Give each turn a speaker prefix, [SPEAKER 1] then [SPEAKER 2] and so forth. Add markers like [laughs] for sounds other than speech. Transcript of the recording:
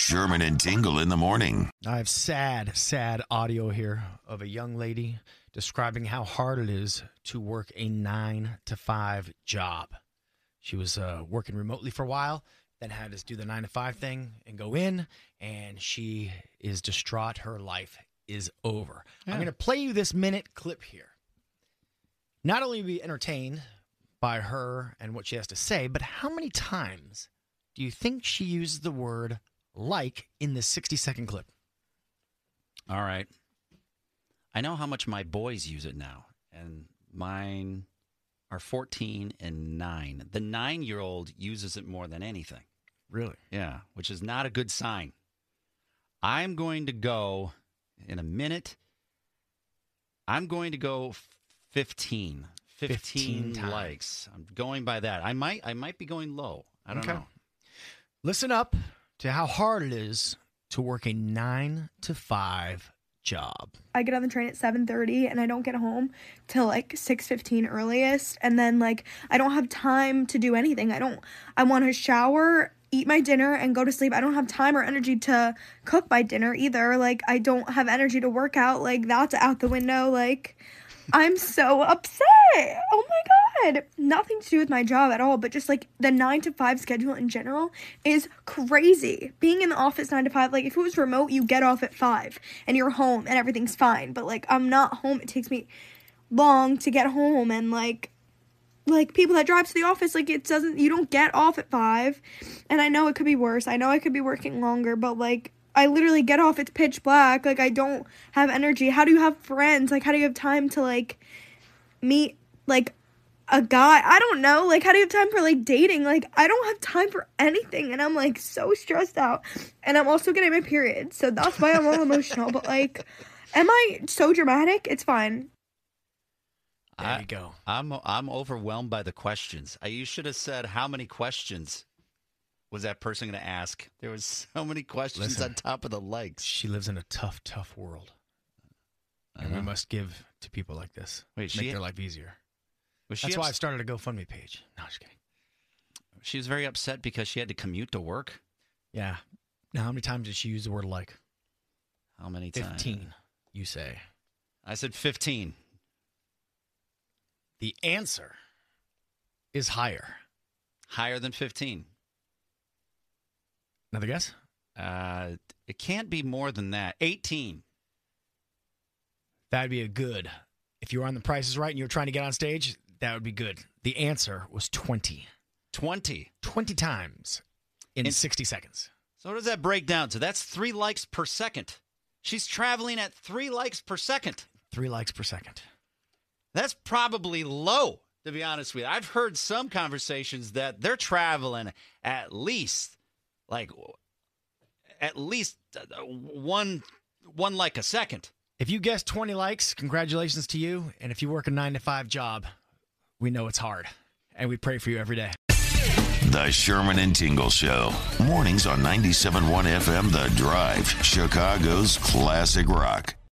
[SPEAKER 1] Sherman and Tingle in the morning.
[SPEAKER 2] I have sad, sad audio here of a young lady describing how hard it is to work a nine to five job. She was uh, working remotely for a while, then had to do the nine to five thing and go in, and she is distraught. Her life is over. I'm going to play you this minute clip here. Not only be entertained by her and what she has to say, but how many times do you think she uses the word like in this 60 second clip?
[SPEAKER 3] All right. I know how much my boys use it now, and mine are 14 and 9. The nine year old uses it more than anything.
[SPEAKER 2] Really?
[SPEAKER 3] Yeah, which is not a good sign. I'm going to go in a minute. I'm going to go 15. 15,
[SPEAKER 2] 15
[SPEAKER 3] likes. I'm going by that. I might I might be going low. I don't
[SPEAKER 2] Okay.
[SPEAKER 3] know.
[SPEAKER 2] Listen up to how hard it is to work a nine to five job.
[SPEAKER 4] I get on the train at 7:30 and I don't get home till like 6:15 earliest and then like I don't have time to do anything. I don't I want to shower, eat my dinner and go to sleep. I don't have time or energy to cook my dinner either. Like I don't have energy to work out. Like that's out the window. Like I'm so upset. Oh my god. Nothing to do with my job at all, but just like the 9 to 5 schedule in general is crazy. Being in the office 9 to 5, like if it was remote, you get off at 5 and you're home and everything's fine, but like I'm not home. It takes me long to get home and like like people that drive to the office like it doesn't you don't get off at 5 and I know it could be worse. I know I could be working longer, but like I literally get off it's pitch black. Like I don't have energy. How do you have friends? Like how do you have time to like meet like a guy? I don't know. Like how do you have time for like dating? Like I don't have time for anything and I'm like so stressed out. And I'm also getting my period. So that's why I'm all [laughs] emotional, but like am I so dramatic? It's fine.
[SPEAKER 2] There
[SPEAKER 3] I-
[SPEAKER 2] you go.
[SPEAKER 3] I'm I'm overwhelmed by the questions. I, you should have said how many questions was that person going to ask? There was so many questions
[SPEAKER 2] Listen.
[SPEAKER 3] on top of the likes.
[SPEAKER 2] She lives in a tough, tough world. And we
[SPEAKER 3] Uh-huh.
[SPEAKER 2] must give to people like this.
[SPEAKER 3] Wait,
[SPEAKER 2] make their life easier. That's why I started a GoFundMe page. No, just kidding.
[SPEAKER 3] she was very upset because she had to commute to work.
[SPEAKER 2] Yeah. Now, how many times did she use the word like?
[SPEAKER 3] How many times?
[SPEAKER 2] 15, you say.
[SPEAKER 3] I said 15.
[SPEAKER 2] The answer is higher.
[SPEAKER 3] Higher than 15.
[SPEAKER 2] Another guess?
[SPEAKER 3] Uh, it can't be more than that. 18.
[SPEAKER 2] That'd be a good. If you were on the prices right and you were trying to get on stage, that would be good. The answer was 20.
[SPEAKER 3] 20.
[SPEAKER 2] 20 times in
[SPEAKER 3] And-
[SPEAKER 2] 60 seconds.
[SPEAKER 3] So what does that break down to? That's three likes per second. She's traveling at three likes per second.
[SPEAKER 2] Three likes per second.
[SPEAKER 3] That's probably low, to be honest with you. I've heard some conversations that they're traveling at least like at least uh, one one like a second.
[SPEAKER 2] If you guessed 20 likes, congratulations to you. And if you work a nine to five job, we know it's hard. And we pray for you every day.
[SPEAKER 1] The Sherman and Tingle Show. Mornings on 97.1 FM The Drive, Chicago's classic rock.